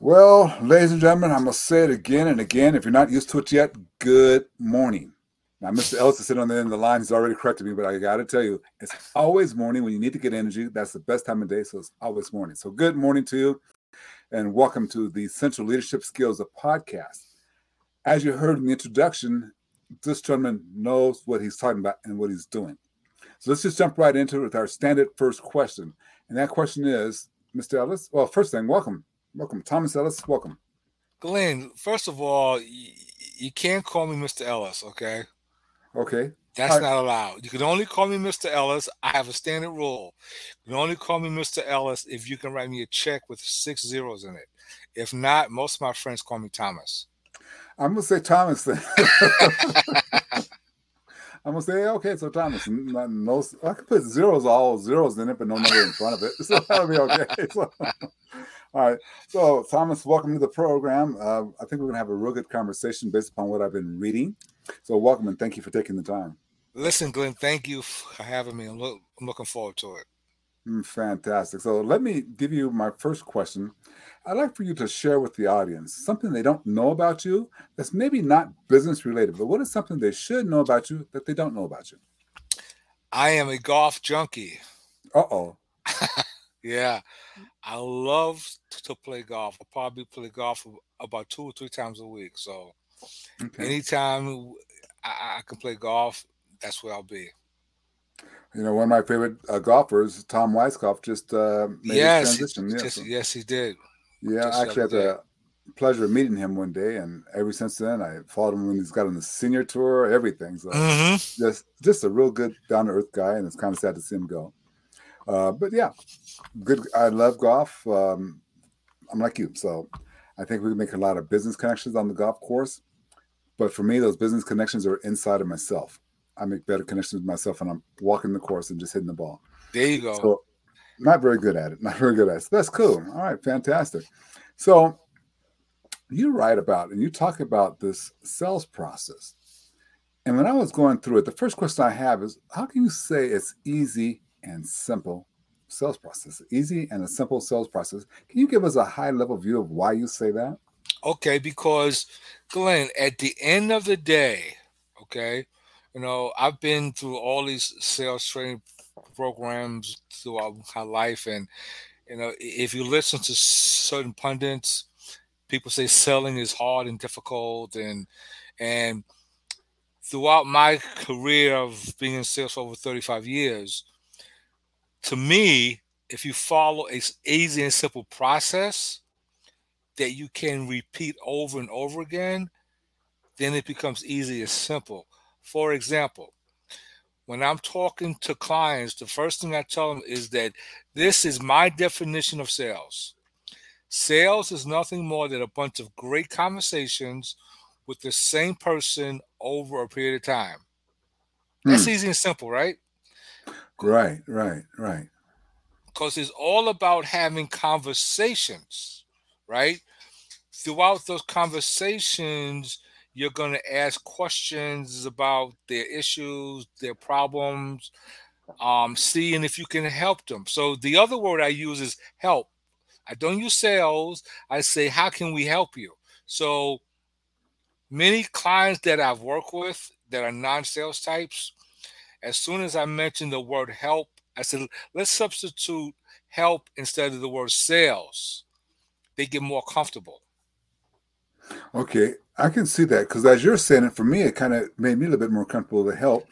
Well, ladies and gentlemen, I must say it again and again. If you're not used to it yet, good morning. Now, Mr. Ellis is sitting on the end of the line. He's already corrected me, but I got to tell you, it's always morning when you need to get energy. That's the best time of day. So it's always morning. So good morning to you, and welcome to the Essential Leadership Skills of podcast. As you heard in the introduction, this gentleman knows what he's talking about and what he's doing. So let's just jump right into it with our standard first question. And that question is, Mr. Ellis, well, first thing, welcome. Welcome, Thomas Ellis. Welcome. Glenn, first of all, you, you can't call me Mr. Ellis, okay? Okay. That's right. not allowed. You can only call me Mr. Ellis. I have a standard rule. You can only call me Mr. Ellis if you can write me a check with six zeros in it. If not, most of my friends call me Thomas. I'm gonna say Thomas then. I'm gonna say okay, so Thomas. No, I could put zeros, all zeros in it, but no number in front of it, so that'll be okay. So, all right. So, Thomas, welcome to the program. Uh, I think we're going to have a real good conversation based upon what I've been reading. So, welcome and thank you for taking the time. Listen, Glenn, thank you for having me. I'm, look, I'm looking forward to it. Mm, fantastic. So, let me give you my first question. I'd like for you to share with the audience something they don't know about you that's maybe not business related, but what is something they should know about you that they don't know about you? I am a golf junkie. Uh oh. yeah. I love to play golf. I probably play golf about two or three times a week. So okay. anytime I, I, can play golf, that's where I'll be. You know, one of my favorite uh, golfers, Tom Weiskopf, just uh, made yes, a transition. Just, so. yes, he did. Yeah, just I actually had the pleasure of meeting him one day, and ever since then, I followed him when he's got on the senior tour, everything. So mm-hmm. just just a real good down to earth guy, and it's kind of sad to see him go. Uh, but yeah, good. I love golf. Um, I'm like you, so I think we can make a lot of business connections on the golf course. But for me, those business connections are inside of myself. I make better connections with myself when I'm walking the course and just hitting the ball. There you go. So, not very good at it. Not very good at it. So that's cool. All right, fantastic. So you write about and you talk about this sales process. And when I was going through it, the first question I have is how can you say it's easy and simple sales process. Easy and a simple sales process. Can you give us a high level view of why you say that? Okay, because Glenn, at the end of the day, okay, you know, I've been through all these sales training programs throughout my life, and you know, if you listen to certain pundits, people say selling is hard and difficult, and and throughout my career of being in sales for over 35 years, to me, if you follow a easy and simple process that you can repeat over and over again, then it becomes easy and simple. For example, when I'm talking to clients, the first thing I tell them is that this is my definition of sales. Sales is nothing more than a bunch of great conversations with the same person over a period of time. That's hmm. easy and simple, right? Right, right, right. Because it's all about having conversations, right? Throughout those conversations, you're going to ask questions about their issues, their problems, um, seeing if you can help them. So the other word I use is help. I don't use sales. I say, how can we help you? So many clients that I've worked with that are non-sales types, as soon as I mentioned the word help, I said, let's substitute help instead of the word sales. They get more comfortable. Okay, I can see that because as you're saying it, for me, it kind of made me a little bit more comfortable to help.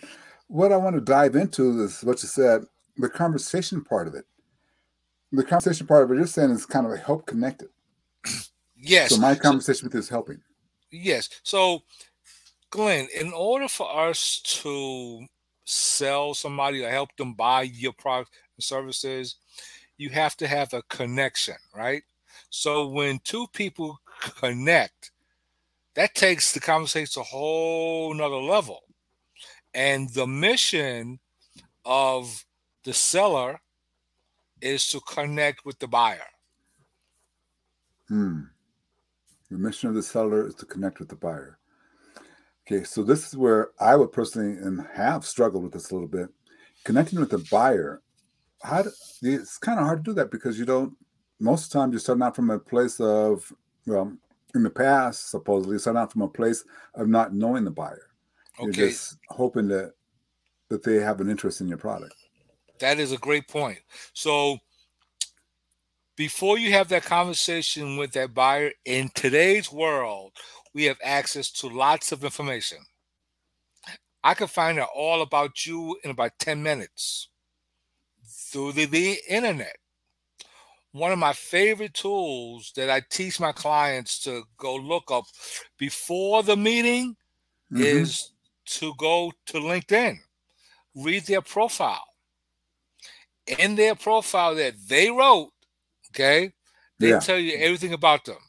What I want to dive into is what you said, the conversation part of it. The conversation part of it, you're saying is kind of a help connected. Yes. So my conversation so, with you is helping. Yes. So, Glenn, in order for us to sell somebody or help them buy your product and services, you have to have a connection, right? So when two people connect, that takes the conversation to a whole nother level. And the mission of the seller is to connect with the buyer. Hmm. The mission of the seller is to connect with the buyer. Okay, so this is where I would personally and have struggled with this a little bit. Connecting with the buyer, how do, it's kind of hard to do that because you don't most of the time you're starting out from a place of well, in the past, supposedly starting out from a place of not knowing the buyer. You're Okay, just hoping that that they have an interest in your product. that is a great point. So before you have that conversation with that buyer in today's world, we have access to lots of information. I can find out all about you in about 10 minutes through the, the internet. One of my favorite tools that I teach my clients to go look up before the meeting Mhm. is to go to LinkedIn, read their profile. In their profile that they wrote, okay, they Yeah. tell you everything about them,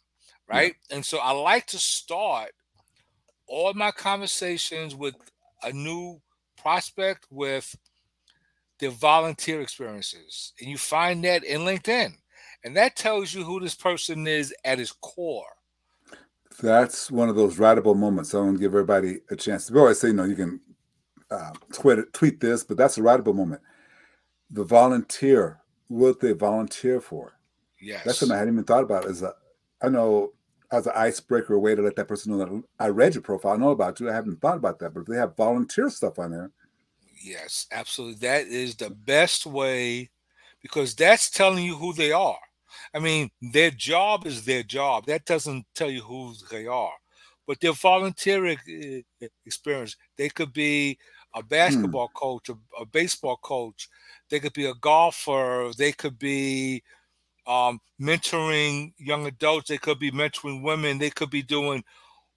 right? And so I like to start all my conversations with a new prospect with their volunteer experiences. And you find that in LinkedIn. And that tells you who this person is at his core. That's one of those writable moments. I want to give everybody a chance. We always say, you know, you can uh, tweet tweet this, but that's a writable moment. The volunteer, what they volunteer for. Yes. That's something I hadn't even thought about. As a, I know as an icebreaker, a way to let that person know that I read your profile, I know about you. I haven't thought about that, but if they have volunteer stuff on there, Yes, absolutely. That is the best way because that's telling you who they are. I mean, their job is their job. That doesn't tell you who they are. But their volunteer experience, they could be a hmm. basketball coach, a, a baseball coach, they could be a golfer, they could be um, mentoring young adults, they could be mentoring women, they could be doing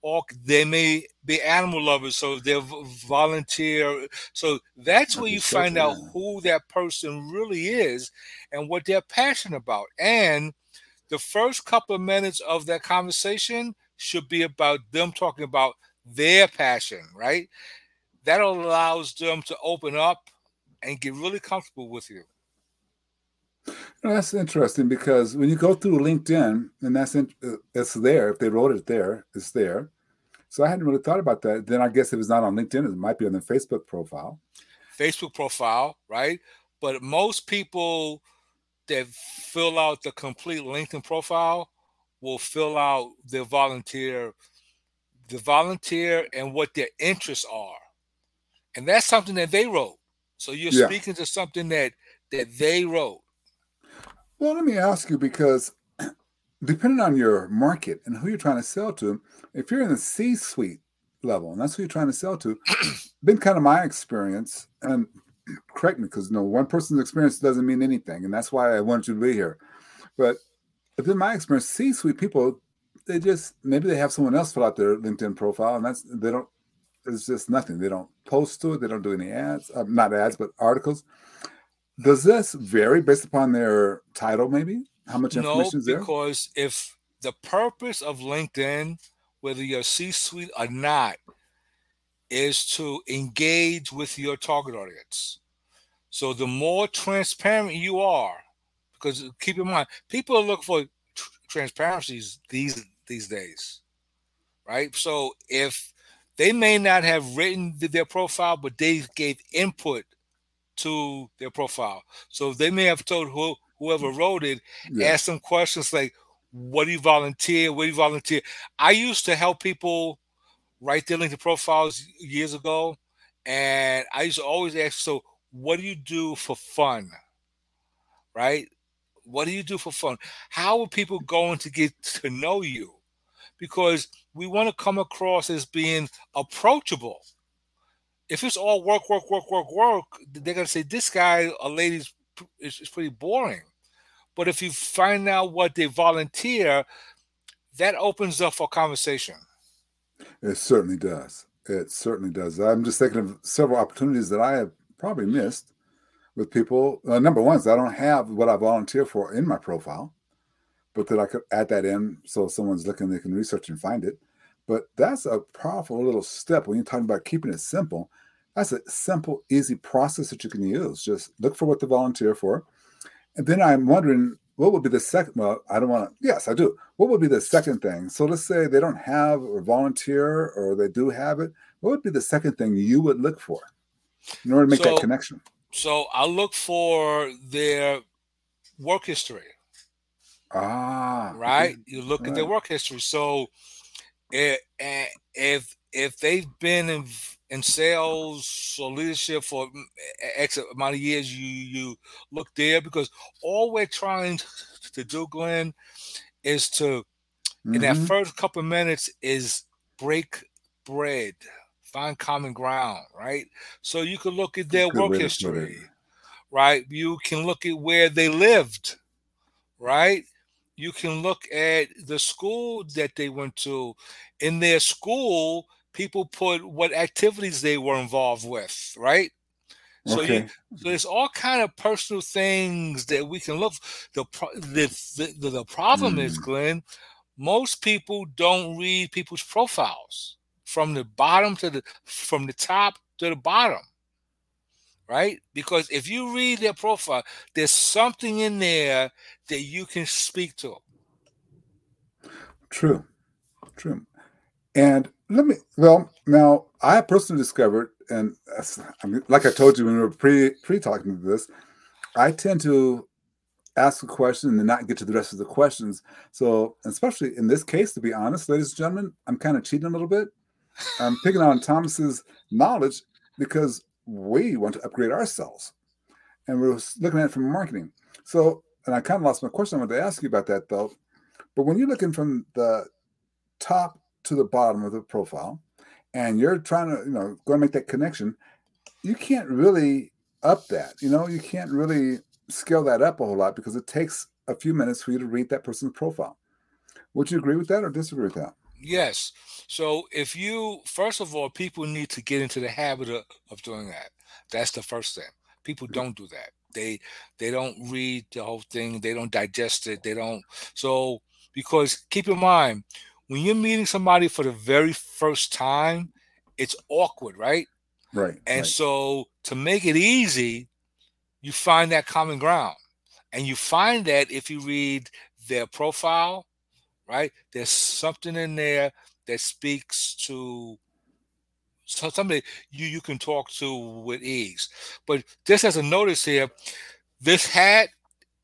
or they may be animal lovers, so they're volunteer. So that's where you find out who that person really is and what they're passionate about. And the first couple of minutes of that conversation should be about them talking about their passion, right? That allows them to open up and get really comfortable with you. You know, that's interesting because when you go through LinkedIn, and that's in, uh, it's there. If they wrote it there, it's there. So I hadn't really thought about that. Then I guess if it's not on LinkedIn, it might be on the Facebook profile. Facebook profile, right? But most people that fill out the complete LinkedIn profile will fill out their volunteer, the volunteer and what their interests are. And that's something that they wrote. So you're Yeah. speaking to something that that they wrote. Well, let me ask you because depending on your market and who you're trying to sell to, if you're in the C-suite level and that's who you're trying to sell to, been kind of my experience. And correct me because no one person's experience doesn't mean anything, and that's why I wanted you to be here. But within my experience, C-suite people, they just maybe they have someone else fill out their LinkedIn profile, and that's they don't. It's just nothing. They don't post to it. They don't do any ads, uh, not ads, but articles. Does this vary based upon their title? Maybe how much No, information is there? because if the purpose of LinkedIn, whether you're C-suite or not, is to engage with your target audience. So the more transparent you are, because keep in mind, people look for tr- transparencies these these days, right? So if they may not have written th- their profile, but they gave input to their profile, so they may have told who, whoever mm. wrote it Yeah. ask them questions like what do you volunteer? Where do you volunteer? I used to help people write their linkedin profiles years ago and i used to always ask so what do you do for fun? Right? What do you do for fun? How are people going to get to know you? Because we want to come across as being approachable if it's all work work work work work they're to say this guy or lady's is, is pretty boring but if you find out what they volunteer, that opens up for conversation. It certainly does. It certainly does. I'm just thinking of several opportunities that I have probably missed with people. Uh, number one is I don't have what I volunteer for in my profile, but that I could add that in so someone's looking, they can research and find it. But that's a powerful little step when you're talking about keeping it simple. That's a simple, easy process that you can use. Just look for what to volunteer for. And then I'm wondering what would be the second? Well, I don't want to. Yes, I do. What would be the second thing? So let's say they don't have or volunteer, or they do have it. What would be the second thing you would look for in order to make So- that connection? So I look for their work history. Ah, right? You look All at their work history. So i- eh, if if they've been in in sales or leadership for mm, X amount of years, you you look there because all we're trying to do, Glenn, is to in that Mhm. first couple of minutes is break bread, find common ground, right? So you can look at their work way to put it. history, right? You can look at where they lived, right? You can look at the school that they went to. In their school, people put what activities they were involved with, right? So you so there's all kind of personal things that we can look. The the the, the, problem is, Mm. Glenn, most people don't read people's profiles from the bottom to the from the top to the bottom, right? Because if you read their profile, there's something in there that you can speak to. True. True. And let me, well, now I personally discovered, and I mean, like I told you when we were pre pre talking to this, I tend to ask a question and then not get to the rest of the questions. So, especially in this case, to be honest, ladies and gentlemen, I'm kind of cheating a little bit. I'm picking on Thomas's knowledge because we want to upgrade ourselves, and we're looking at it from marketing. So, and I kind of lost my question. I wanted to ask you about that though. But when you're looking from the top to the bottom of the profile and you're trying to you know go and make that connection you can't really up that you know you can't really scale that up a whole lot because it takes a few minutes for you to read that person's profile would you agree with that or disagree with that Yes. So if you first of all, people need to get into the habit of, of doing that. That's the first thing. People don't do that. They they don't read the whole thing. They don't digest it. They don't. So because keep in mind, when you're meeting somebody for the very first time, it's awkward, right? right And right. so to make it easy, you find that common ground. And you find that if you read their profile, right? There's something in there that speaks to so somebody you you can talk to with ease. But just as a notice here, this hat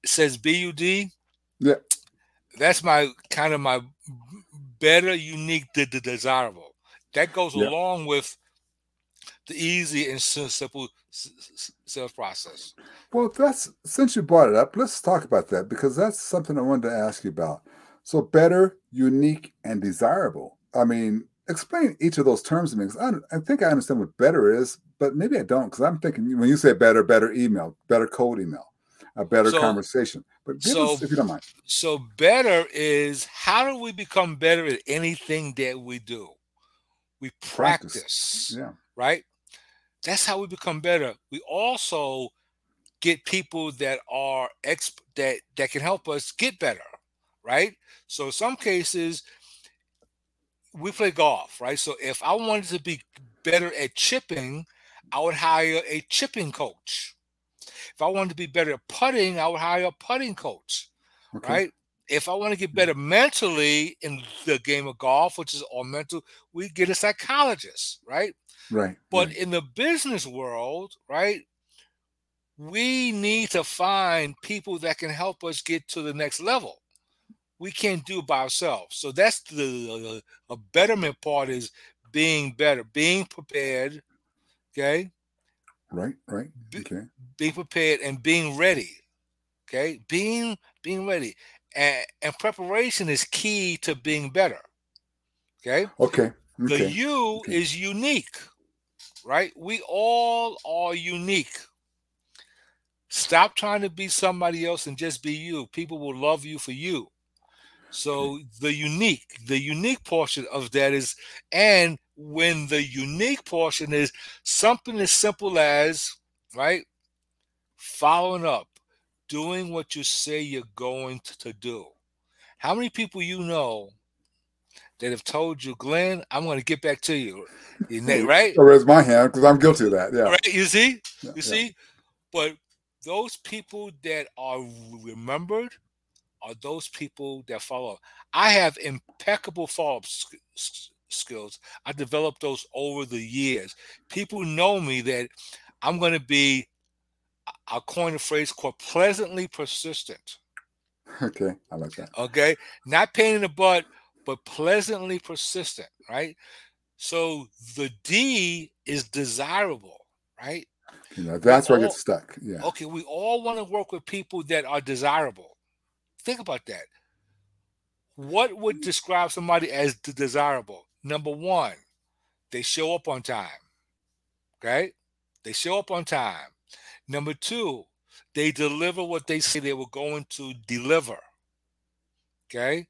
says BUD. Yeah. That's my kind of my better, unique, the, the desirable. That goes along with the easy and sim- simple sales process. well that's since you brought it up let's talk about that because that's something i wanted to ask you about so better unique and desirable i mean explain each of those terms to me 'cause I, I think i understand what better is but maybe i don't because i'm thinking when you say better better email better cold email a better So- conversation but so- us if you don't mind So better is how do we become better at anything that we do? We Practice. practice, yeah right? That's how we become better. We also get people that are exp- that that can help us get better, right? So some cases we play golf, right? So if I wanted to be better at chipping, I would hire a chipping coach. If I wanted to be better at putting, I would hire a putting coach okay right? If I want to get better mentally in the game of golf, which is all mental, we get a psychologist, right? right But right. in the business world, right, we need to find people that can help us get to the next level. We can't do it by ourselves. So that's the a betterment part is being better, being prepared, okay? Right right okay being prepared and being ready. Okay, being being ready and, and preparation is key to being better. Okay, okay the okay you okay. is unique, right? We all are unique. Stop trying to be somebody else and just be you. People will love you for you. So the unique, the unique portion of that is, and when the unique portion is something as simple as, right, following up, doing what you say you're going to do. How many people you know that have told you, Glenn, I'm going to get back to you, right? I raise my hand because I'm guilty of that. Yeah. Right? You see, yeah, you yeah. see, but those people that are remembered are those people that follow. up. I have impeccable follow-up sk- s- skills. I developed those over the years. People know me that I'm going to be. I'll coin a phrase called pleasantly persistent. Okay, I like that. Okay, not pain in the butt, but pleasantly persistent, right? So the D is desirable, right? You know, that's where I get stuck. Yeah. Okay, we all want to work with people that are desirable. Think about that. What would describe somebody as de- desirable? Number one, they show up on time. Okay? They show up on time. Number two, they deliver what they say they were going to deliver. Okay?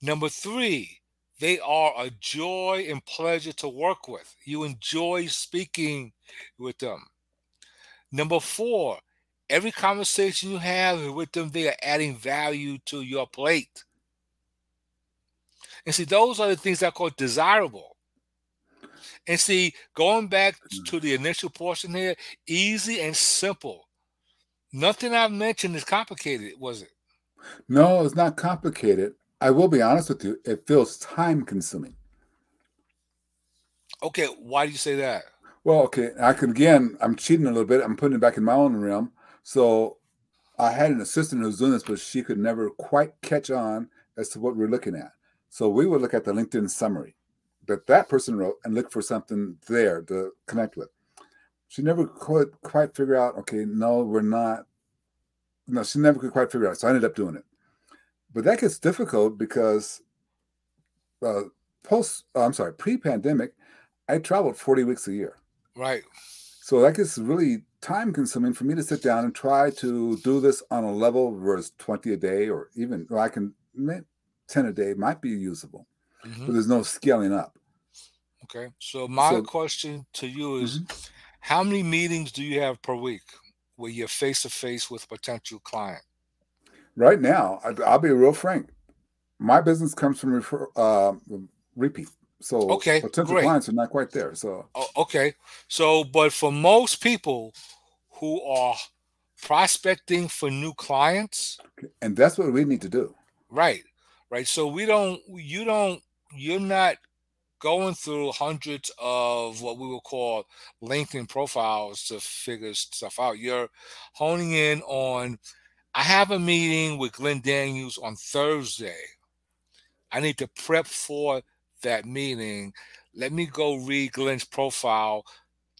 Number three, they are a joy and pleasure to work with. You enjoy speaking with them. Number four, every conversation you have with them, they are adding value to your plate. And see, those are the things that call desirable. And see, going back mm-hmm. to the initial portion here, easy and simple. Nothing I've mentioned is complicated, was it? No, it's not complicated. I will be honest with you. It feels time consuming. Okay, why do you say that? Well, okay, I can again. I'm cheating a little bit. I'm putting it back in my own realm. So, I had an assistant who was doing this, but she could never quite catch on as to what we're looking at. So we would look at the LinkedIn summary that that person wrote and look for something there to connect with. She never could quite figure out. Okay, no, we're not. No, she never could quite figure out. So I ended up doing it. But that gets difficult because uh, post. oh, I'm sorry, pre-pandemic, I traveled 40 weeks a year. Right. So that gets really time consuming for me to sit down and try to do this on a level where it's 20 a day or even or I can 10 a day might be usable, Mhm. but there's no scaling up. Okay. So my So- question to you is how many meetings do you have per week where you're face to face with a potential client? Right now, I'll be real frank. My business comes from refer, uh, repeat. So Okay, potential great. clients are not quite there. So Oh, okay. So, but for most people who are prospecting for new clients, and that's what we need to do. right, right. So we don't, you don't, you're not going through hundreds of what we will call LinkedIn profiles to figure stuff out. You're honing in on, I have a meeting with Glenn Daniels on Thursday. I need to prep for that meeting. Let me go read Glenn's profile,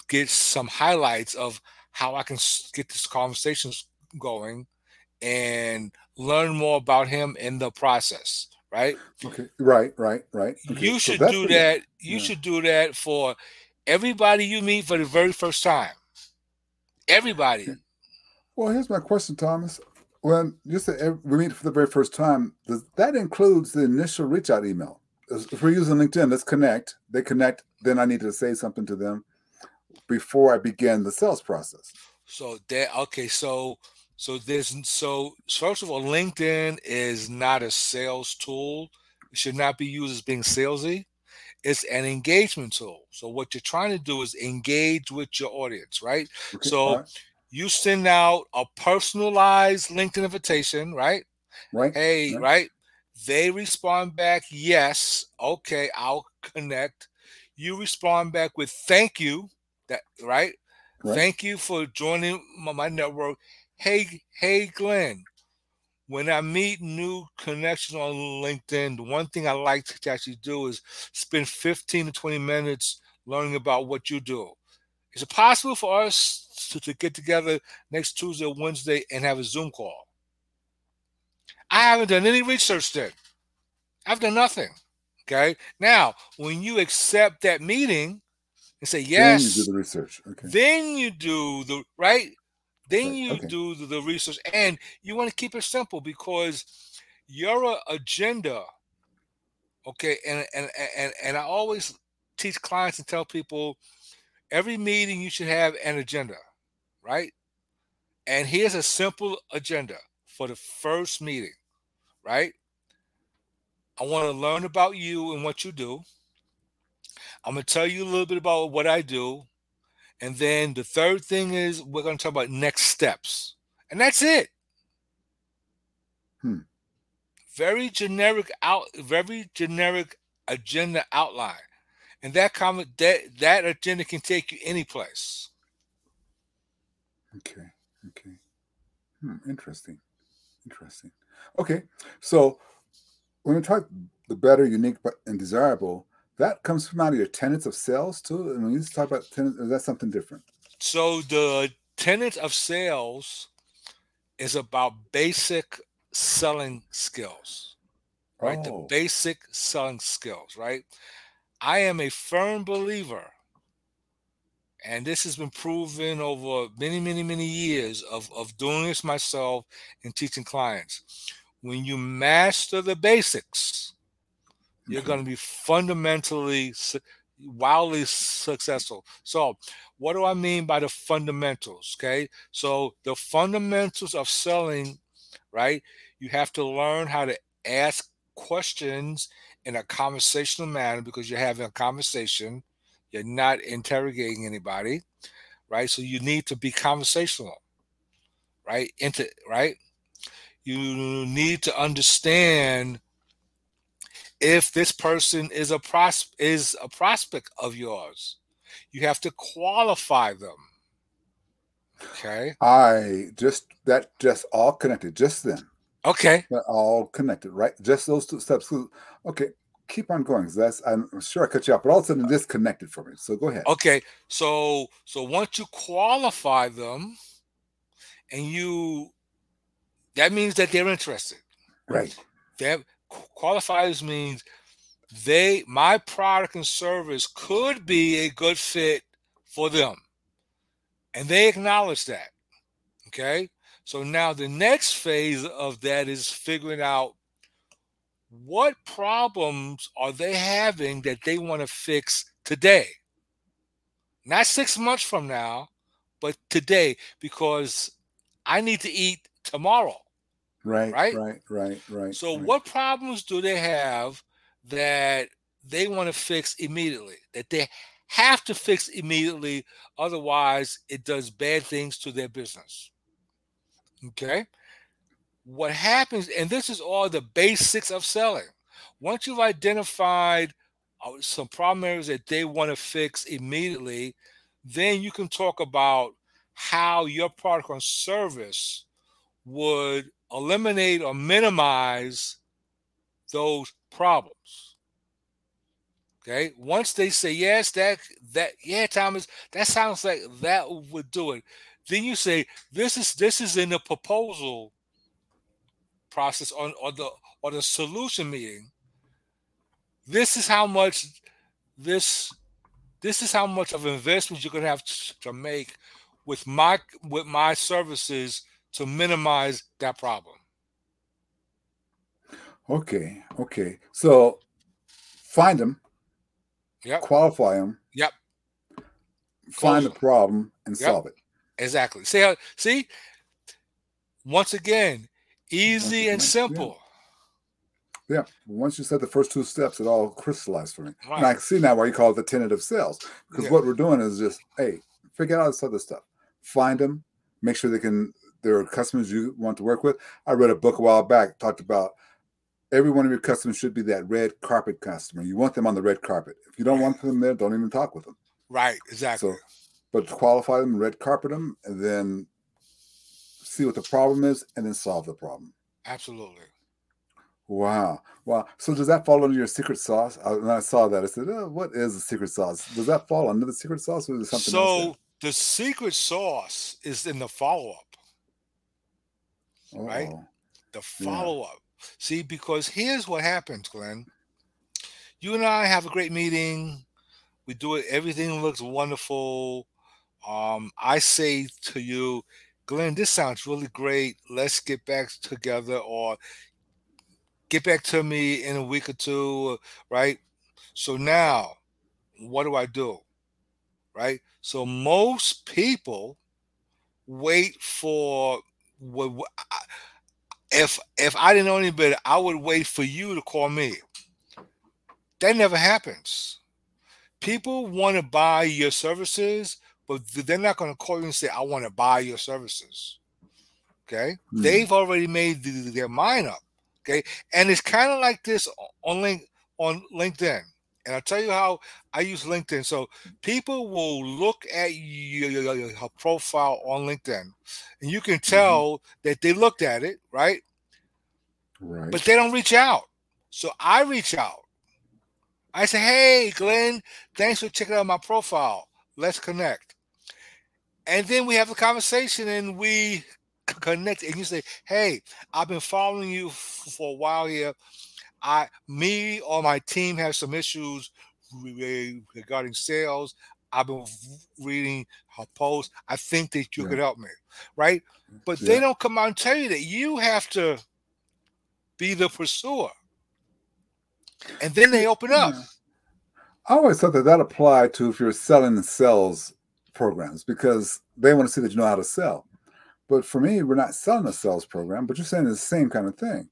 get some highlights of how I can get this conversation going and learn more about him in the process, right? Okay. Right. Right. Right. Okay, you should that's do that. You yeah. should do that for everybody you meet for the very first time. Everybody. Well, here's my question, Thomas. When you say we meet for the very first time, does that includes the initial reach out email? If we're using LinkedIn, let's connect. They connect, then I need to say something to them before I begin the sales process. So that okay, so so there's so first of all, LinkedIn is not a sales tool. It should not be used as being salesy. It's an engagement tool. So what you're trying to do is engage with your audience, right? Okay, So- right, You send out a personalized LinkedIn invitation, right? right, Hey, Right. right? They respond back, yes, okay, I'll connect. You respond back with thank you. That right? right. Thank you for joining my, my network. Hey, hey, Glenn. When I meet new connections on LinkedIn, the one thing I like to actually do is spend 15 to 20 minutes learning about what you do. Is it possible for us to, to get together next Tuesday or Wednesday and have a Zoom call? I haven't done any research then. I've done nothing. Okay. Now, when you accept that meeting and say, Then yes, you do the research. Okay. then you do the right then Right, you okay. do the, the research and you want to keep it simple because your agenda okay and and and, and i always teach clients and tell people every meeting you should have an agenda right and here's a simple agenda for the first meeting right i want to learn about you and what you do i'm going to tell you a little bit about what i do and then the third thing is we're going to talk about next steps. And that's it. Hmm. Very generic out very generic agenda outline. And that comment that that agenda can take you any place. Okay. Okay. Hmm, interesting. Interesting. Okay, so when we talk the better, unique, and desirable, that comes from out of your tenets of sales too. And when you talk about tenets, is that something different? So the tenet of sales is about basic selling skills, right? Oh. The basic selling skills, right? I am a firm believer, and this has been proven over many, many, many years of, of doing this myself and teaching clients. When you master the basics, you're going to mm-hmm. be fundamentally wildly successful. So, what do I mean by the fundamentals? Okay, so the fundamentals of selling, right? You have to learn how to ask questions in a conversational manner because you're having a conversation. You're not interrogating anybody, right? So you need to be conversational, right? Into right. You need to understand if this person is a pros- is a prospect of yours you have to qualify them okay? I just that just all connected just then okay. That all connected right? Just those two steps okay keep on going. That's i'm sure i cut you off but all of a sudden this connected for me so go ahead. Okay so so once you qualify them and you that means that they're interested. Right. That qualifiers means they my product and service could be a good fit for them. And they acknowledge that okay? So now the next phase of that is figuring out what problems are they having that they want to fix today. Not six months from now but today because i need to eat tomorrow Right, right, right, right, right. So, right. what problems do they have that they want to fix immediately? That they have to fix immediately, otherwise, it does bad things to their business. Okay. What happens, and this is all the basics of selling. Once you've identified uh, some problem areas that they want to fix immediately, then you can talk about how your product or service would eliminate or minimize those problems. Okay. Once they say yes, that that yeah, Thomas, that sounds like that would do it. Then you say this is this is in the proposal process on or the or the solution meeting. This is how much this this is how much of investment you're gonna have to make with my with my services to minimize that problem. Okay, okay. So find them. Yep. Qualify them. Yep. Find the problem and yep. solve it. Exactly. See how see once again, easy and simple. Yeah. yeah. Once you said the first two steps, it all crystallized for me. Right. And I can see now why you call it the tenets of sales. Because yeah. what we're doing is just, hey, figure out this other stuff. Find them, make sure they can there are customers you want to work with. I read a book a while back talked about every one of your customers should be that red carpet customer. You want them on the red carpet. If you don't want them there, don't even talk with them. Right, exactly. So, but qualify them, red carpet them, and then see what the problem is, and then solve the problem. Absolutely. Wow, wow. So does that fall under your secret sauce? I, when I saw that, I said, oh, "What is the secret sauce? Does that fall under the secret sauce, or is it something?" So the secret sauce is in the follow up right? The follow up. Yeah. See, because here's what happens, Glenn. You and I have a great meeting. We do it. Everything looks wonderful. Um, I say to you, Glenn, this sounds really great. Let's get back together, or get back to me in a week or two, right? So now, what do I do? Right? So most people wait for would if if I didn't know any better, I would wait for you to call me. That never happens. People want to buy your services, but they're not going to call you and say, "I want to buy your services." Okay, mm. they've already made their mind up. Okay, and it's kind of like this on link on LinkedIn. And I'll tell you how I use LinkedIn. So people will look at your, your, your profile on LinkedIn, and you can mm-hmm. tell mm-hmm. that they looked at it, right? Right. but they don't reach out. So I reach out. I say, hey, Glenn, thanks for checking out my profile. Let's connect. And then we have a conversation and we connect. And you say, hey, I've been following you for a while here. I, me or my team have some issues regarding sales. I've been reading her posts. I think that you Yeah. could help me, right? But they don't come out and tell you that you have to be the pursuer. And then they open up. Yeah. I always thought that that applied to if you're selling sales programs because they want to see that you know how to sell. But for me, we're not selling a sales program, but you're saying it's the same kind of thing.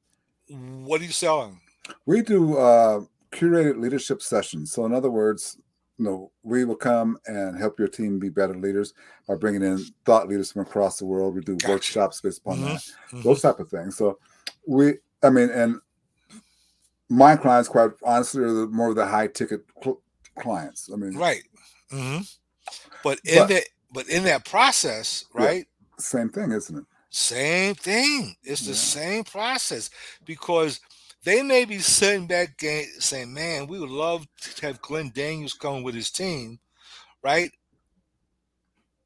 What are you selling? We do uh, curated leadership sessions. So, in other words, you know, we will come and help your team be better leaders by bringing in thought leaders from across the world. We do Gotcha. workshops based upon Mhm. that, Mhm. those type of things. So, we, I mean, and my clients, quite honestly, are the, more of the high ticket cl- clients. I mean, Right. hmm But in But- that but in that process, Yeah. right? same thing, isn't it? Same thing. It's the Yeah. same process because they may be sitting back saying, "Man, we would love to have Glenn Daniels come with his team," right?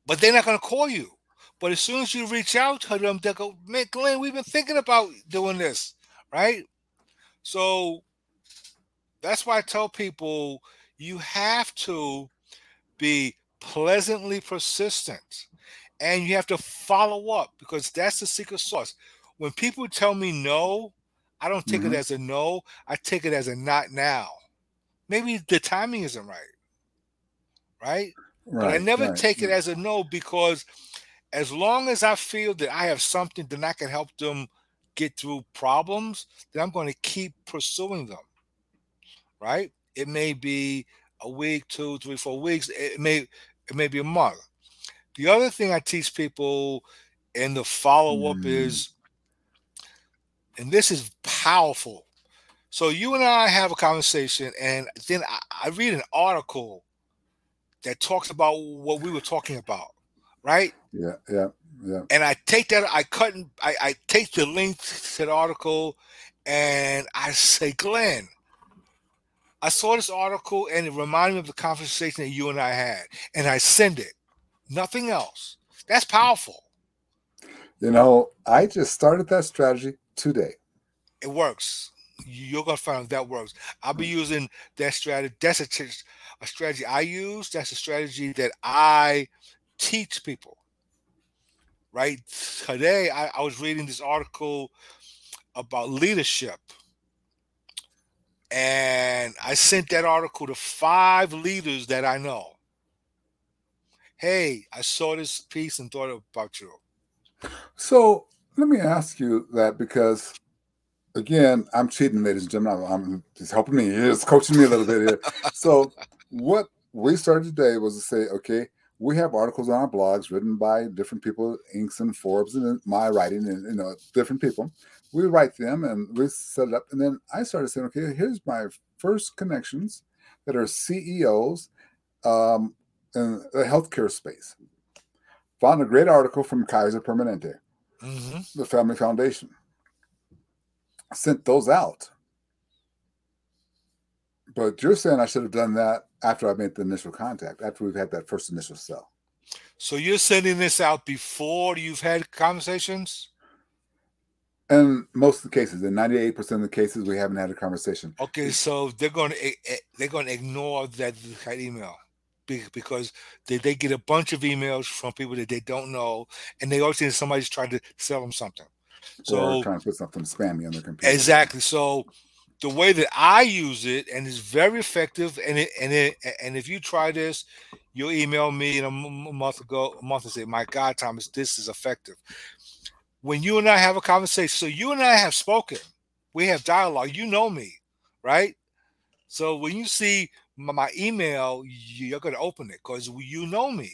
But they're not going to call you. But as soon as you reach out to them, they go, "Man, Glenn, we've been thinking about doing this," right? So that's why I tell people you have to be pleasantly persistent and you have to follow up because that's the secret sauce. When people tell me no, I don't take Mhm. it as a no, I take it as a not now. Maybe the timing isn't right, right? Right. But I never right, take it as a no because as long as I feel that I have something that I can help them get through problems, then I'm going to keep pursuing them. Right? It may be a week, two, three, four weeks. It may it may be a month. The other thing I teach people in the follow up Mm. is, and this is powerful. So you and I have a conversation, and then I, I read an article that talks about what we were talking about, right? Yeah, yeah, yeah. And I take that, I cut, and I, I take the link to the article, and I say, Glenn, I saw this article, and it reminded me of the conversation that you and I had, and I send it. Nothing else. That's powerful. You know, I just started that strategy today. It works. You're gonna find that works. I'll be mm. using that strategy. That's a, a strategy I use. That's a strategy that I teach people. Right today, I, I was reading this article about leadership, and I sent that article to five leaders that I know. Hey, I saw this piece and thought about you. So let me ask you that because, again, I'm cheating, ladies and gentlemen. I'm, I'm he's helping me. He's coaching me a little bit here. So what we started today was to say, okay, we have articles on our blogs written by different people, Inc. and Forbes, and my writing, and you know, different people. We write them and we set it up, and then I started saying, okay, here's my first connections that are CEOs um, in the healthcare space. Found a great article from Kaiser Permanente hmm the Family Foundation. Sent those out. But you're saying I should have done that after I made the initial contact, after we've had that first initial sell. So you're sending this out before you've had conversations? In most of the cases, in 98% of the cases, we haven't had a conversation. Okay, so they're going to they're going to ignore that, email because they, they get a bunch of emails from people that they don't know, and they always think somebody's trying to sell them something. So or trying to put something spammy on their computer. exactly. So the way that I use it, and it's very effective, and it and it and if you try this, you'll email me in a month ago, a month and say, "My God, Thomas, this is effective." When you and I have a conversation, so you and I have spoken, we have dialogue. You know me, right? So when you see my, email, you're going to open it because you know me,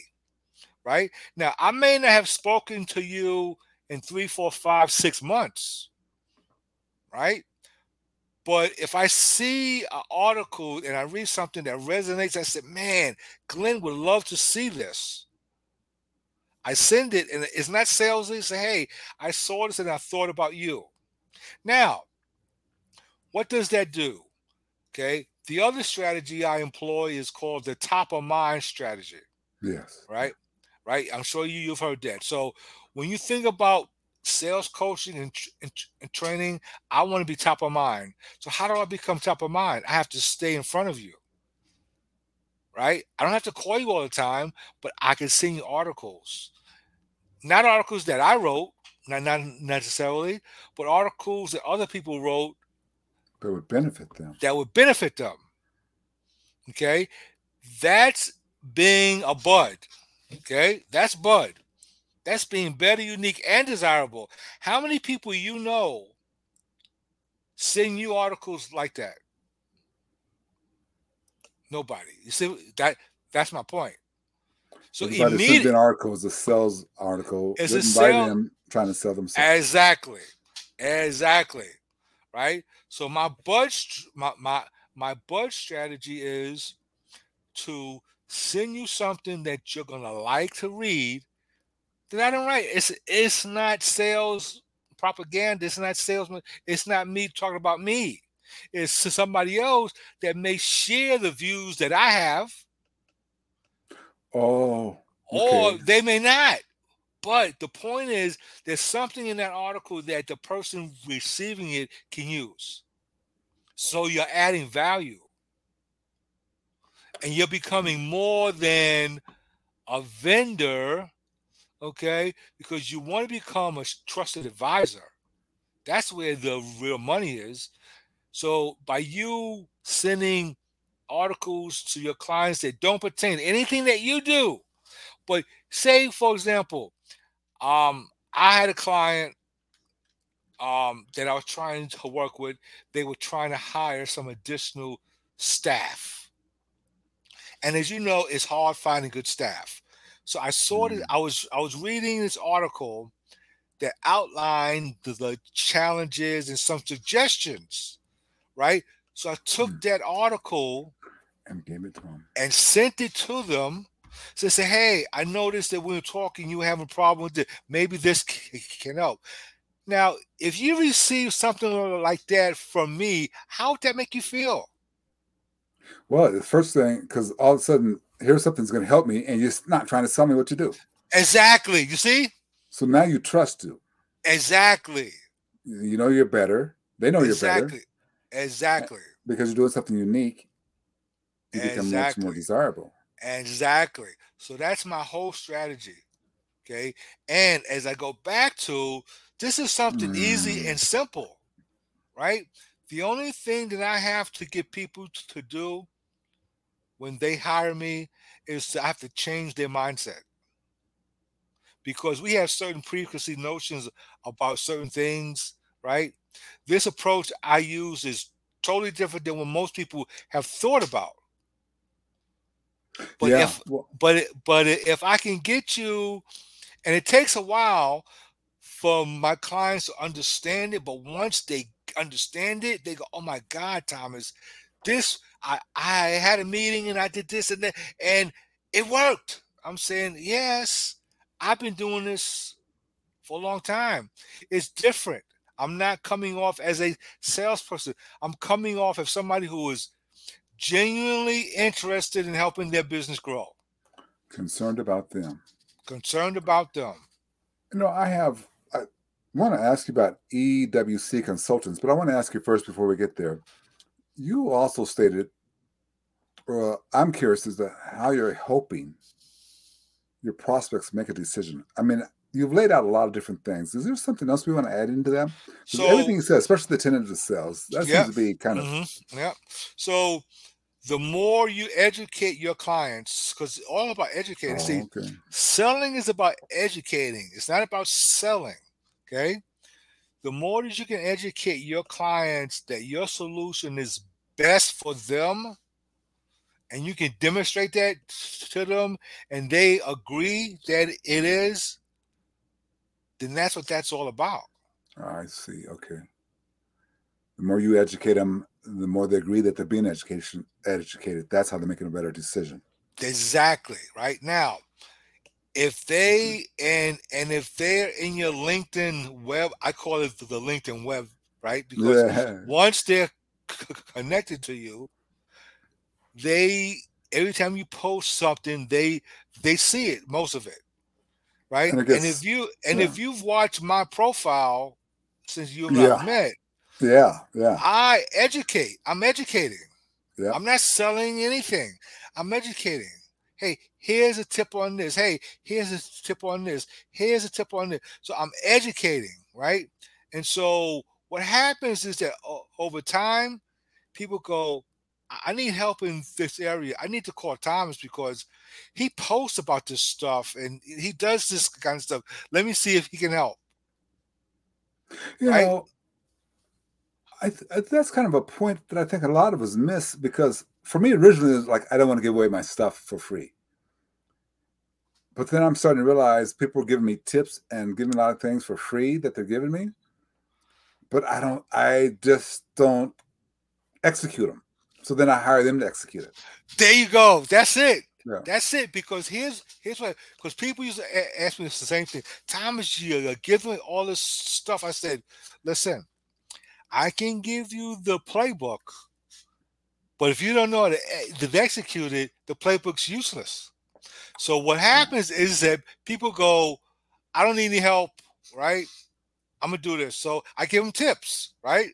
right? Now I may not have spoken to you in three, four, five, six months, right? But if I see an article and I read something that resonates, I said, man, Glenn would love to see this. I send it and it's not salesy. Say, hey, I saw this and I thought about you. Now, what does that do? Okay. The other strategy I employ is called the top of mind strategy. Yes. Right. Right. I'm sure you you've heard that. So when you think about sales coaching and, and, and training, I want to be top of mind. So how do I become top of mind? I have to stay in front of you. Right? I don't have to call you all the time, but I can send you articles. Not articles that I wrote, not, not necessarily, but articles that other people wrote that would benefit them. That would benefit them. Okay? That's being a bud. Okay? That's bud. That's being better, unique, and desirable. How many people you know send you articles like that? Nobody. You see that that's my point. So immediately, an article is a sales article it's written sale, by them trying to sell themselves. Exactly, exactly, right. So my bud, my my my bud strategy is to send you something that you're gonna like to read. Then I don't write. It's it's not sales propaganda. It's not salesman. It's not me talking about me. It's somebody else that may share the views that I have Oh. Okay. Or they may not. But the point is, there's something in that article that the person receiving it can use. So you're adding value. And you're becoming more than a vendor, okay? Because you want to become a trusted advisor. That's where the real money is. So by you sending articles to your clients that don't pertain anything that you do. But say, for example, um, I had a client um, that I was trying to work with. They were trying to hire some additional staff, and as you know, it's hard finding good staff. So I sorted. mm. I was I was reading this article that outlined the, the challenges and some suggestions, right? So I took mm. that article and gave it to them and sent it to them. So they say, hey, I noticed that we were talking, you have a problem with it. Maybe this can help. Now, if you receive something like that from me, how would that make you feel? Well, the first thing, because all of a sudden, here's something's going to help me, and you're not trying to tell me what to do. Exactly. You see? So now you trust you. Exactly. You know you're better. They know exactly. you're better. Exactly. Because you're doing something unique you become much more desirable. Exactly. So that's my whole strategy. Okay. And as I go back to this is something mm. easy and simple, right? The only thing that I have to get people to do when they hire me is to have to change their mindset. Because we have certain preconceived notions about certain things, right? This approach I use is totally different than what most people have thought about. But yeah. if but but if I can get you, and it takes a while for my clients to understand it, but once they understand it, they go, "Oh my God, Thomas, this I I had a meeting and I did this and that, and it worked." I'm saying, yes, I've been doing this for a long time. It's different. I'm not coming off as a salesperson. I'm coming off as somebody who is genuinely interested in helping their business grow. Concerned about them. Concerned about them. You know, I have, I want to ask you about EWC consultants, but I want to ask you first before we get there. You also stated, uh, I'm curious as to how you're hoping your prospects make a decision. I mean, you've laid out a lot of different things. Is there something else we want to add into them? So everything you said, especially the tenet of the sales, that yep, seems to be kind of mm-hmm, yeah. So the more you educate your clients, because it's all about educating. Oh, See, okay. selling is about educating. It's not about selling. Okay. The more that you can educate your clients that your solution is best for them, and you can demonstrate that to them, and they agree that it is, then that's what that's all about. I see. Okay. The more you educate them, the more they agree that they're being education educated. That's how they're making a better decision. Exactly. Right now, if they mm-hmm. and and if they're in your LinkedIn web, I call it the LinkedIn web, right? Because yeah. once they're c- connected to you, they every time you post something, they they see it, most of it, right? And And, if you and yeah. if you've watched my profile since you and Yeah. I met, Yeah, yeah, I educate. I'm educating. Yeah. I'm not selling anything. I'm educating. Hey, here's a tip on this. Hey, here's a tip on this. Here's a tip on this. So I'm educating, right? And so what happens is that over time, people go, "I I need help in this area. I need to call Thomas because he posts about this stuff and he does this kind of stuff. Let me see if he can help." you Right? know, I th- I- that's kind of a point that I think a lot of us miss because for me originally it was like I don't want to give away my stuff for free. But then I'm starting to realize people are giving me tips and giving a lot of things for free that they're giving me. But I don't I just don't execute them. So then I hire them to execute it. There you go. That's it. Yeah. That's it. Because here's here's what because people used to ask me the same thing. Thomas, you're giving me all this stuff. I said, listen, I can give you the playbook, but if you don't know how to, to execute it, the playbook's useless. So what hmm. happens is that people go, I don't need any help, right? I'm gonna do this. So I give them tips, right?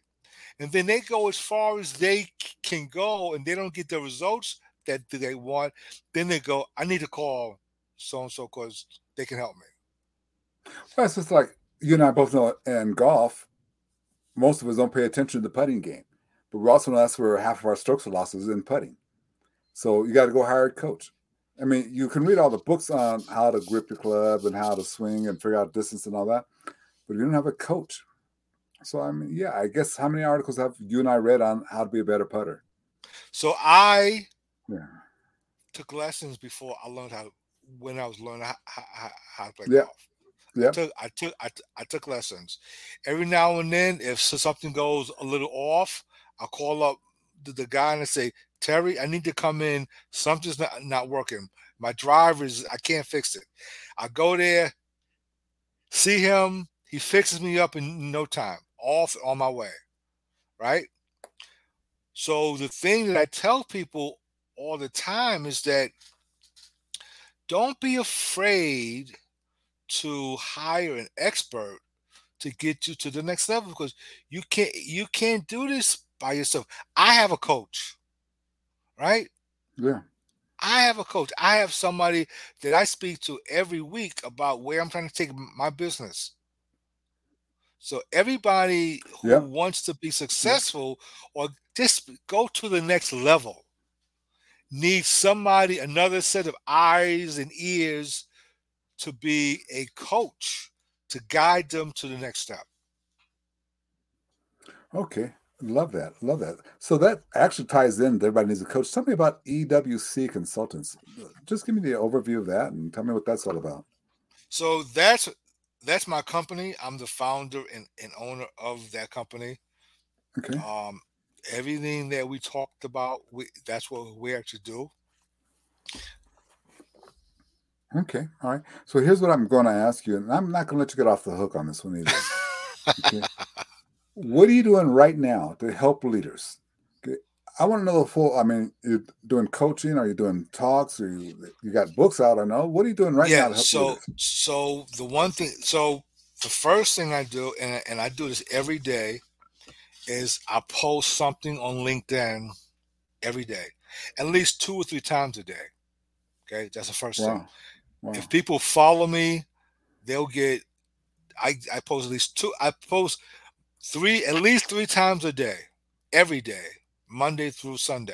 And then they go as far as they can go, and they don't get the results that they want. Then they go, I need to call so and so because they can help me. Well, it's just like you and I both know in golf, most of us don't pay attention to the putting game. But we're also know that's where half of our strokes or losses in putting. So you got to go hire a coach. I mean, you can read all the books on how to grip your club and how to swing and figure out distance and all that, but you don't have a coach. So I mean, yeah, I guess how many articles have you and I read on how to be a better putter? So I Yeah, took lessons before I learned how when I was learning how, how, how to play Yeah. golf. Yeah. I took I took I, took lessons. Every now and then, if something goes a little off, I call up the, the guy and I say, Terry, I need to come in. Something's not, not working. My driver is I can't fix it. I go there, see him. He fixes me up in no time. Off on my way, right? So the thing that I tell people all the time is that don't be afraid to hire an expert to get you to the next level because you can't you can't do this by yourself. I have a coach, right? yeah, I have a coach. I have somebody that I speak to every week about where I'm trying to take my business. So everybody who Yeah. wants to be successful or just go to the next level needs somebody, another set of eyes and ears to be a coach to guide them to the next step. okay. Love that. Love that. So that actually ties in. Everybody needs a coach. Tell me about EWC Consultants. Just give me the overview of that and tell me what that's all about. So that's that's my company. I'm the founder and, and owner of that company. Okay. Um, everything that we talked about, we, that's what we actually do. Okay. All right. So here's what I'm going to ask you, and I'm not going to let you get off the hook on this one either. Okay. what are you doing right now to help leaders? Okay. I want to know the full. I mean, you're doing coaching, are you doing talks, or you you got books out? I know. What are you doing right now yeah. So leaders? so the one thing, so the first thing I do, and and I do this every day, is I post something on LinkedIn every day, at least two or three times a day. Okay, that's the first thing. Wow. If people follow me, they'll get. I I post at least two. I post three at least three times a day, every day, Monday through Sunday.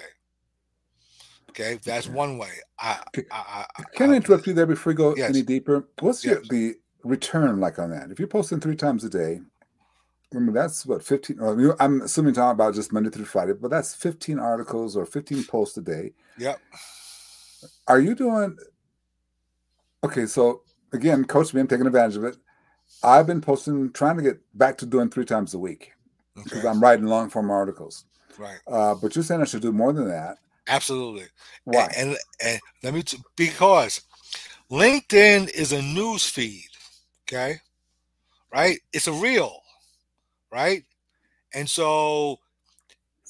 Okay, that's Okay. one way. I Okay. I, I, Can I interrupt you there before we go Yes. any deeper? What's your the return like on that? If you're posting three times a day, I mean that's what 15 uh, or I'm assuming talking about just Monday through Friday, but that's 15 articles or 15 posts a day. Yep. Are you doing okay? So again, coach me, I'm taking advantage of it. I've been posting, trying to get back to doing three times a week because Okay. I'm writing long form articles. Right. Uh, but you're saying I should do more than that. Absolutely. Why? And, and and let me t- because LinkedIn is a news feed. Okay. Right. It's a reel. Right. And so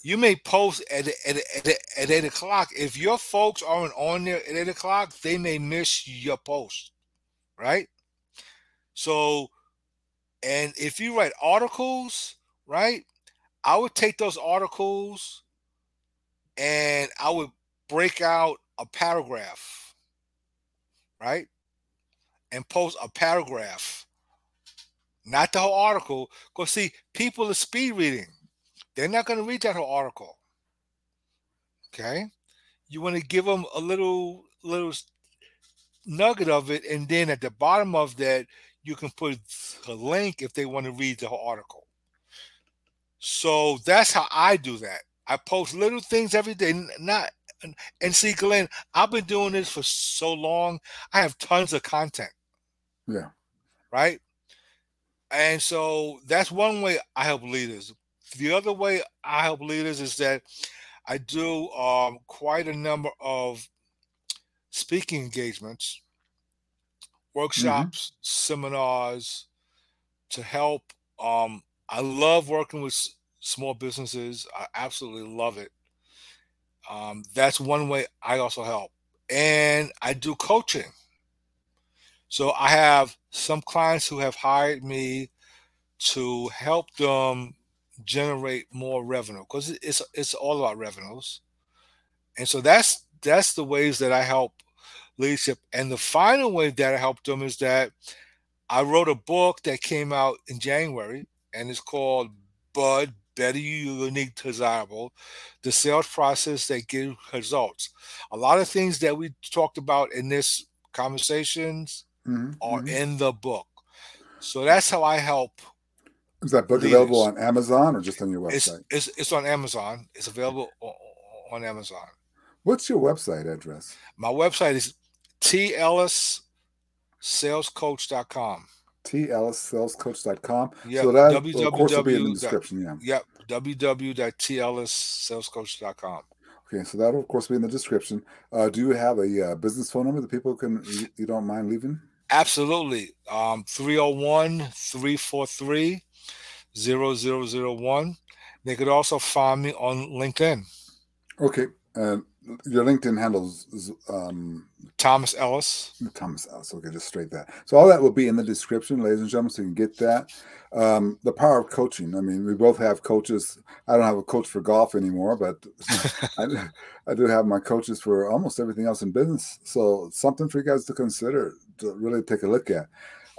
you may post at at, at, at eight o'clock. If your folks aren't on there at eight o'clock, they may miss your post, right? So, and if you write articles, right, I would take those articles and I would break out a paragraph, right, and post a paragraph, not the whole article. Because see, people are speed reading they're not going to read that whole article. Okay, you want to give them a little little nugget of it, and then at the bottom of that, you can put a link if they want to read the whole article. So that's how I do that. I post little things every day. Not and see, Glenn, I've been doing this for so long. I have tons of content. Yeah. Right. And so that's one way I help leaders the other way I help leaders is that I do um, quite a number of speaking engagements, mm-hmm. workshops, mm-hmm. seminars to help. Um, I love working with small businesses. I absolutely love it. Um, that's one way I also help. And I do coaching. So I have some clients who have hired me to help them generate more revenue because it's it's all about revenues, and so that's that's the ways that I help leadership. And the final way that I help them is that I wrote a book that came out in January, and it's called Bud Better You Unique Desirable: The Sales Process That Gives Results. A lot of things that we talked about in this conversations mm-hmm, are mm-hmm. in the book. So that's how I help is that book available on Amazon or just on your website? It's, it's, it's on Amazon. It's available on Amazon. What's your website address? My website is tellissalescoach.com. tellissalescoach.com. Yeah. So that will, of course will be in the description. Yeah. Yep. www.tellissalescoach.com. Okay, so that will of course be in the description. Uh, do you have a uh, business phone number that people can you, you don't mind leaving? Absolutely. Um 301 343 0001. They could also find me on LinkedIn. Okay. Uh, your LinkedIn handles um, Thomas Ellis. Thomas Ellis. Okay, just straight that. So all that will be in the description, ladies and gentlemen, so you can get that. Um, the power of coaching. I mean, we both have coaches. I don't have a coach for golf anymore, but I, I do have my coaches for almost everything else in business. So something for you guys to consider to really take a look at.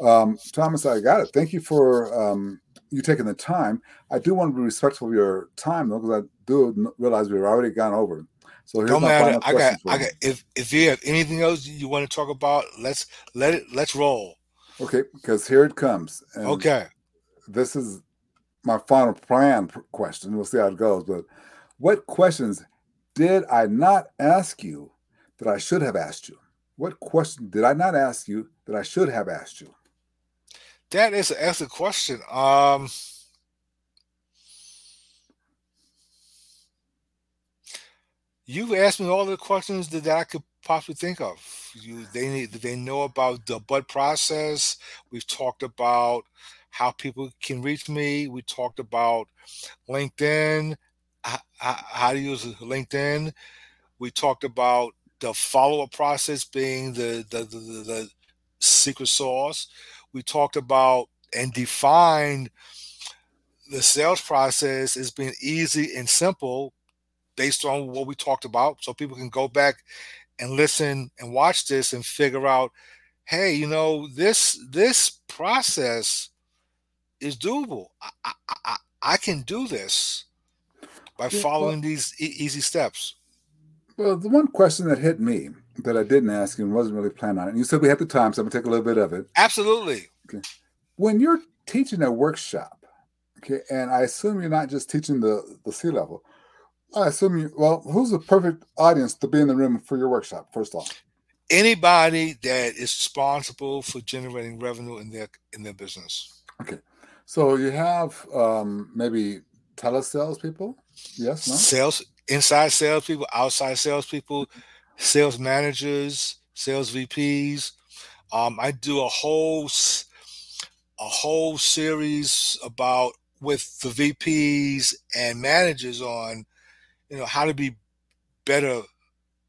Um, Thomas, I got it. Thank you for um, you taking the time. I do want to be respectful of your time though, because I do realize we've already gone over. So here's Don't my matter. I got, I got. If if you have anything else you want to talk about, let's let it let's roll. Okay, because here it comes. And okay, this is my final plan question. We'll see how it goes. But what questions did I not ask you that I should have asked you? What question did I not ask you that I should have asked you? That is an excellent question. Um, you asked me all the questions that, I could possibly think of. You, they they know about the bud process. We've talked about how people can reach me. We talked about LinkedIn, how, how to use LinkedIn. We talked about the follow up process being the the, the, the secret sauce we talked about and defined the sales process as being easy and simple based on what we talked about. So people can go back and listen and watch this and figure out hey you know this this process is doable. I i, I can do this by following these e- easy steps. Well the one question that hit me that I didn't ask and wasn't really planning on it. You said we had the time, so I'm gonna take a little bit of it. Absolutely. Okay. When you're teaching a workshop, okay, and I assume you're not just teaching the the C level. I assume you. Well, who's the perfect audience to be in the room for your workshop? First off, anybody that is responsible for generating revenue in their in their business. Okay, so you have um, maybe telesales people. Yes, no. Sales inside salespeople, outside salespeople sales managers, sales VPs. Um, I do a whole a whole series about with the VPs and managers on you know how to be better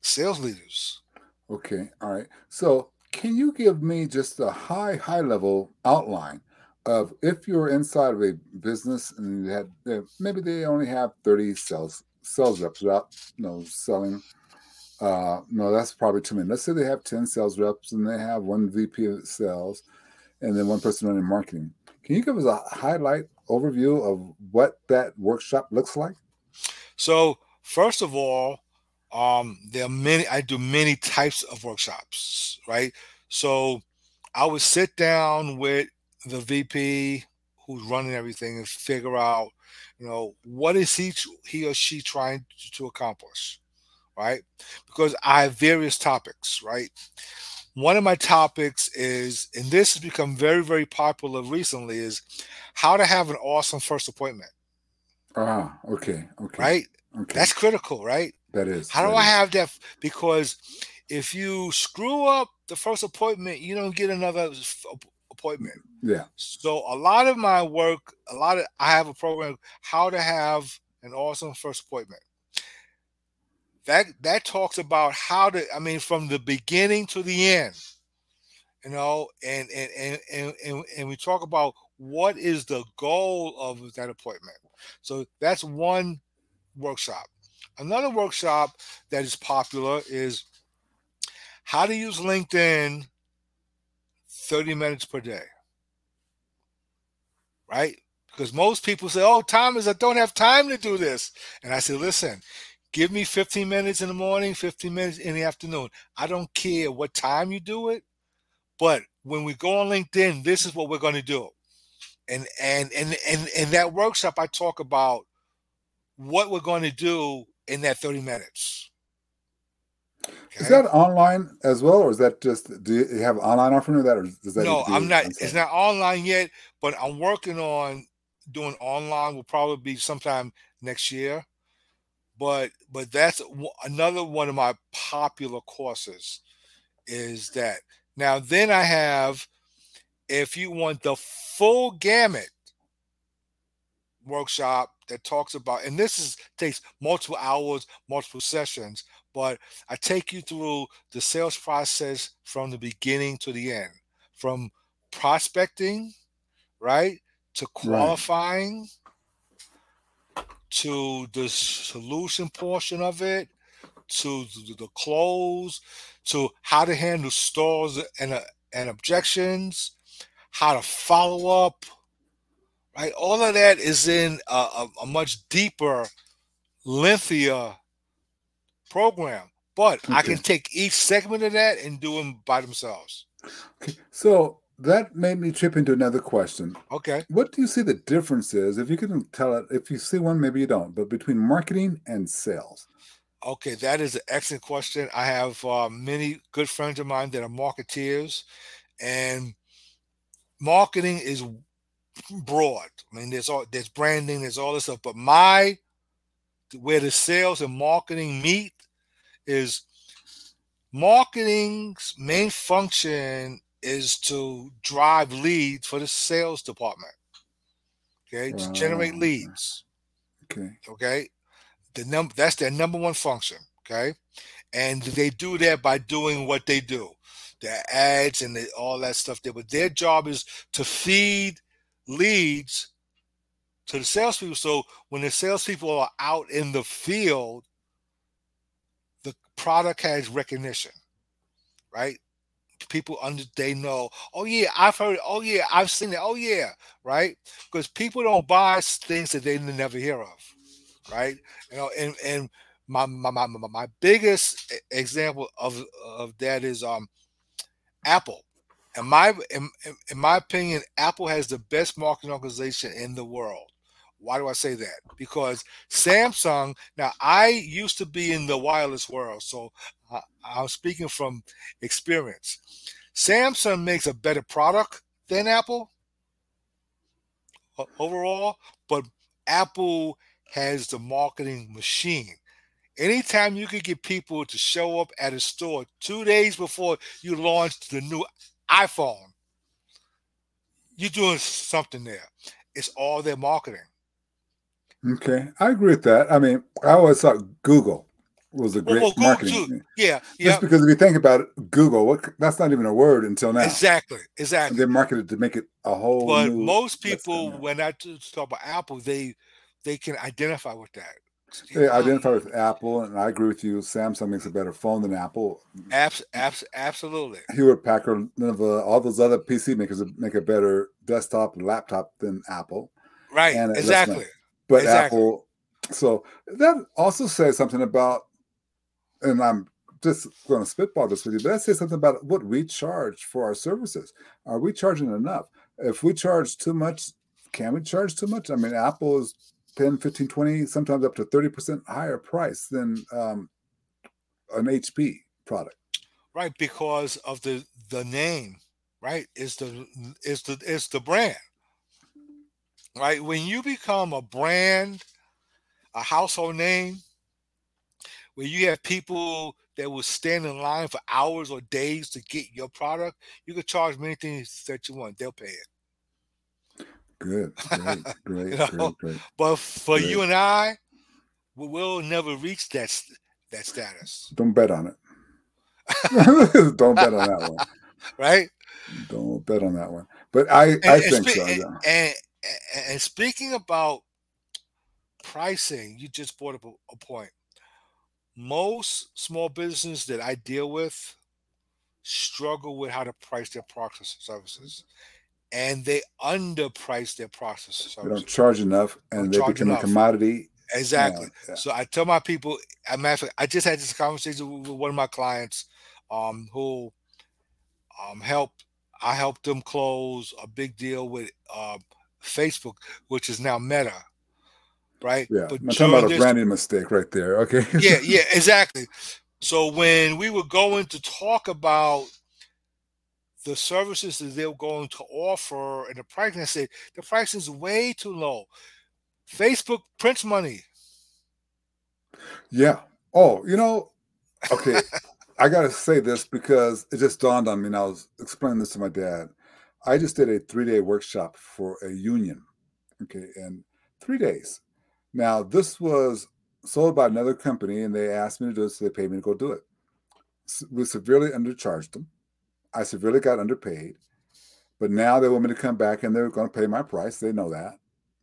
sales leaders. Okay, all right. So, can you give me just a high, high level outline of if you're inside of a business and you had maybe they only have 30 sales sales reps out, you know, selling. Uh, no, that's probably too many. Let's say they have 10 sales reps and they have one VP of sales and then one person running marketing. Can you give us a highlight overview of what that workshop looks like? So, first of all, um, there are many. I do many types of workshops, right? So, I would sit down with the VP who's running everything and figure out, you know, what is he he or she trying to, to accomplish, right? Because I have various topics, right? One of my topics is, and this has become very, very popular recently, is how to have an awesome first appointment. Ah, okay, okay. Right? Okay. That's critical, right? That is. How that do I is. have that? Because if you screw up the first appointment, you don't get another appointment. Yeah. So a lot of my work, a lot of I have a program how to have an awesome first appointment. That that talks about how to I mean from the beginning to the end. You know, and and and and, and, and we talk about what is the goal of that appointment. So that's one workshop. Another workshop that is popular is how to use LinkedIn 30 minutes per day. Right? Because most people say, Oh, Thomas, I don't have time to do this. And I say, Listen, give me 15 minutes in the morning, 15 minutes in the afternoon. I don't care what time you do it. But when we go on LinkedIn, this is what we're going to do. And and and and in that workshop, I talk about what we're going to do in that 30 minutes. Okay. Is that online as well, or is that just do you have online offering of that, or does that? No, I'm not. It's not online yet, but I'm working on doing online. Will probably be sometime next year. But but that's another one of my popular courses. Is that now? Then I have, if you want the full gamut workshop that talks about, and this is takes multiple hours, multiple sessions, but I take you through the sales process from the beginning to the end, from prospecting, right, to qualifying, right. To the solution portion of it, to the close, to how to handle stalls and uh, and objections, how to follow up, right? All of that is in a, a, a much deeper, lengthier program. But okay. I can take each segment of that and do them by themselves. Okay. So that made me trip into another question. Okay. What do you see the difference is? If you can tell it, if you see one, maybe you don't, but between marketing and sales. Okay, that is an excellent question. I have uh, many good friends of mine that are marketeers, and marketing is broad. I mean, there's all there's branding, there's all this stuff, but my where the sales and marketing meet is marketing's main function is to drive leads for the sales department. Okay, to generate leads. Okay. Okay. The number that's their number one function. Okay. And they do that by doing what they do. Their ads and the, all that stuff there. But their job is to feed leads to the salespeople. So when the salespeople are out in the field, the product has recognition, right? People under they know, oh yeah, I've heard, oh yeah, I've seen it, oh yeah, right? Because people don't buy things that they never hear of, right? You know, and and my my my, my biggest example of of that is um Apple. In my in, in my opinion, Apple has the best marketing organization in the world. Why do I say that? Because Samsung, now I used to be in the wireless world, so uh, I'm speaking from experience. Samsung makes a better product than Apple overall, but Apple has the marketing machine. Anytime you can get people to show up at a store two days before you launch the new iPhone, you're doing something there. It's all their marketing. Okay, I agree with that. I mean, I always thought Google was a great well, well, marketing. Too. Yeah, yeah. Just because if you think about it, Google, what that's not even a word until now. Exactly, exactly. And they marketed to make it a whole. But most people, when I talk about Apple, they they can identify with that. They um identify with Apple, and I agree with you. Samsung makes a better phone than Apple. Abs- abs- absolutely. Hewlett Packard, none of all those other PC makers make a better desktop and laptop than Apple. Right. Exactly. But exactly. Apple. So that also says something about, and I'm just going to spitball this with you, but that says something about what we charge for our services. Are we charging enough? If we charge too much, can we charge too much? I mean, Apple is 10, 15, 20, sometimes up to 30% higher price than um, an HP product. Right, because of the the name, right? Is the is the is the brand. Right? When you become a brand, a household name, where you have people that will stand in line for hours or days to get your product, you can charge many things that you want. They'll pay it. Good, great, great, you know? great, great. But for great. you and I, we will never reach that that status. Don't bet on it. Don't bet on that one. Right? Don't bet on that one. But I, and, I think so. And, and, and, speaking about pricing, you just brought up a, point. Most small businesses that I deal with struggle with how to price their products and services and they underprice their process. Services. They don't charge enough, and they become enough. a commodity. Exactly. Yeah, yeah. So I tell my people, I matter I just had this conversation with one of my clients, um, who um helped. I helped them close a big deal with uh, Facebook, which is now Meta. Right. Yeah. But I'm talking about a branding mistake right there. Okay. yeah. Yeah. Exactly. So when we were going to talk about the services that they're going to offer and the pricing. I said the price is way too low. Facebook prints money. Yeah. Oh, you know, okay. I gotta say this because it just dawned on me. And I was explaining this to my dad. I just did a three-day workshop for a union. Okay, and three days. Now this was sold by another company, and they asked me to do it, so they paid me to go do it. We severely undercharged them. I severely got underpaid, but now they want me to come back and they're going to pay my price. They know that.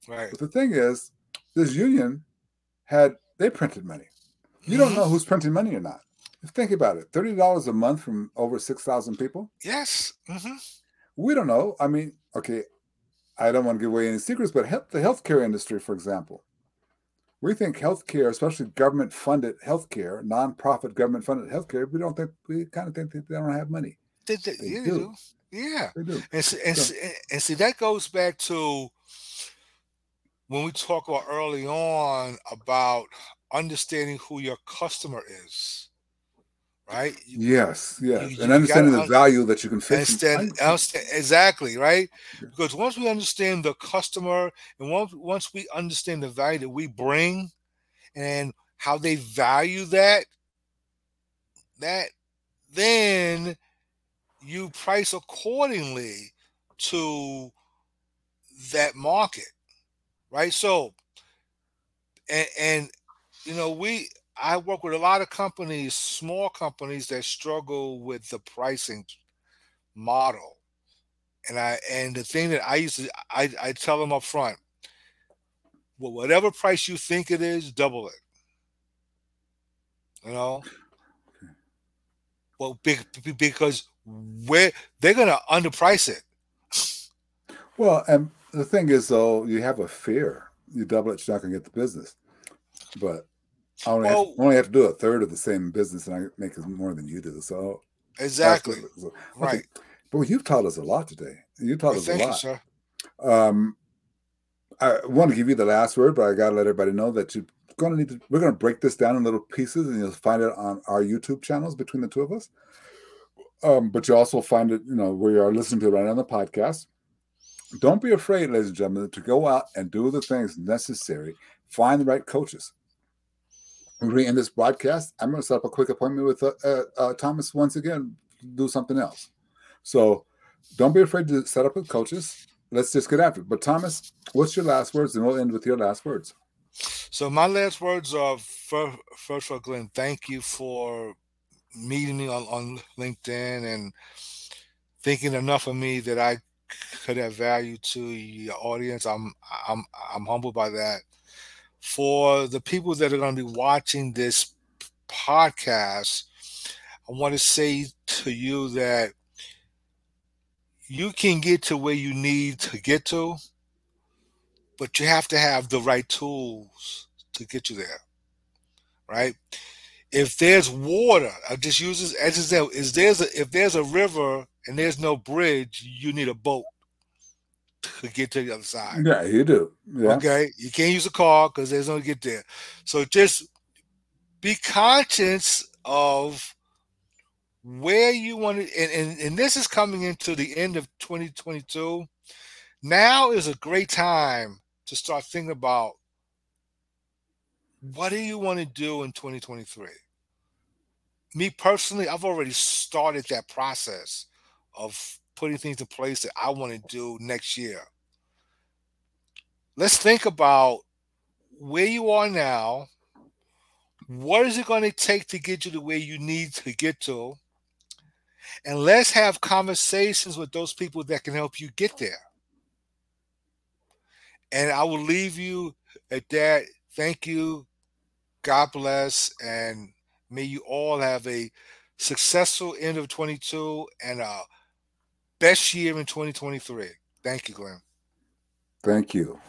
Right. But the thing is, this union had they printed money. You mm-hmm. don't know who's printing money or not. Think about it: thirty dollars a month from over six thousand people. Yes. Mm-hmm. We don't know. I mean, okay, I don't want to give away any secrets, but health, the healthcare industry, for example, we think healthcare, especially government-funded healthcare, nonprofit government-funded healthcare, we don't think we kind of think that they don't have money. They, they, they yeah, do. Yeah. They do. And, and, so, and see, that goes back to when we talk about early on about understanding who your customer is. Right? yes, yes. You, and understanding the value that you can fix. Understand, understand, exactly, right? Yeah. Because once we understand the customer and once, once we understand the value that we bring and how they value that, that then you price accordingly to that market, right? So, and, and you know, we I work with a lot of companies, small companies that struggle with the pricing model. And I and the thing that I used to I, I tell them up front, well, whatever price you think it is, double it. You know? Well, big, because where they're to underprice it. Well, and the thing is, though, you have a fear. You double it, you're not to get the business. But I only, well, have, only have to do a third of the same business, and I make more than you do. So exactly, so, right. But you've taught us a lot today. You taught well, us a lot. You, sir. Um, I want to give you the last word, but I got to let everybody know that you're going to need to. We're going to break this down in little pieces, and you'll find it on our YouTube channels between the two of us. Um, but you also find it, you know, where you are listening to it right on the podcast. Don't be afraid, ladies and gentlemen, to go out and do the things necessary. Find the right coaches. When we end this broadcast, I'm going to set up a quick appointment with uh, uh, uh, Thomas once again, do something else. So don't be afraid to set up with coaches. Let's just get after it. But Thomas, what's your last words? And we'll end with your last words. So my last words are first, first of all, Glenn, thank you for meeting me on, on LinkedIn and thinking enough of me that I could have value to your audience. I'm I'm I'm humbled by that. For the people that are going to be watching this podcast, I want to say to you that you can get to where you need to get to, but you have to have the right tools to get you there. Right? If there's water, I just use this as example. Is there's if there's a river and there's no bridge, you need a boat to get to the other side. Yeah, you do. Yeah. Okay, you can't use a car because there's no get there. So just be conscious of where you want to, and, and, and this is coming into the end of 2022. Now is a great time to start thinking about what do you want to do in 2023? Me personally, I've already started that process of putting things in place that I want to do next year. Let's think about where you are now. What is it going to take to get you to where you need to get to? And let's have conversations with those people that can help you get there. And I will leave you at that. Thank you. God bless. And may you all have a successful end of 22 and a best year in 2023. Thank you, Glenn. Thank you.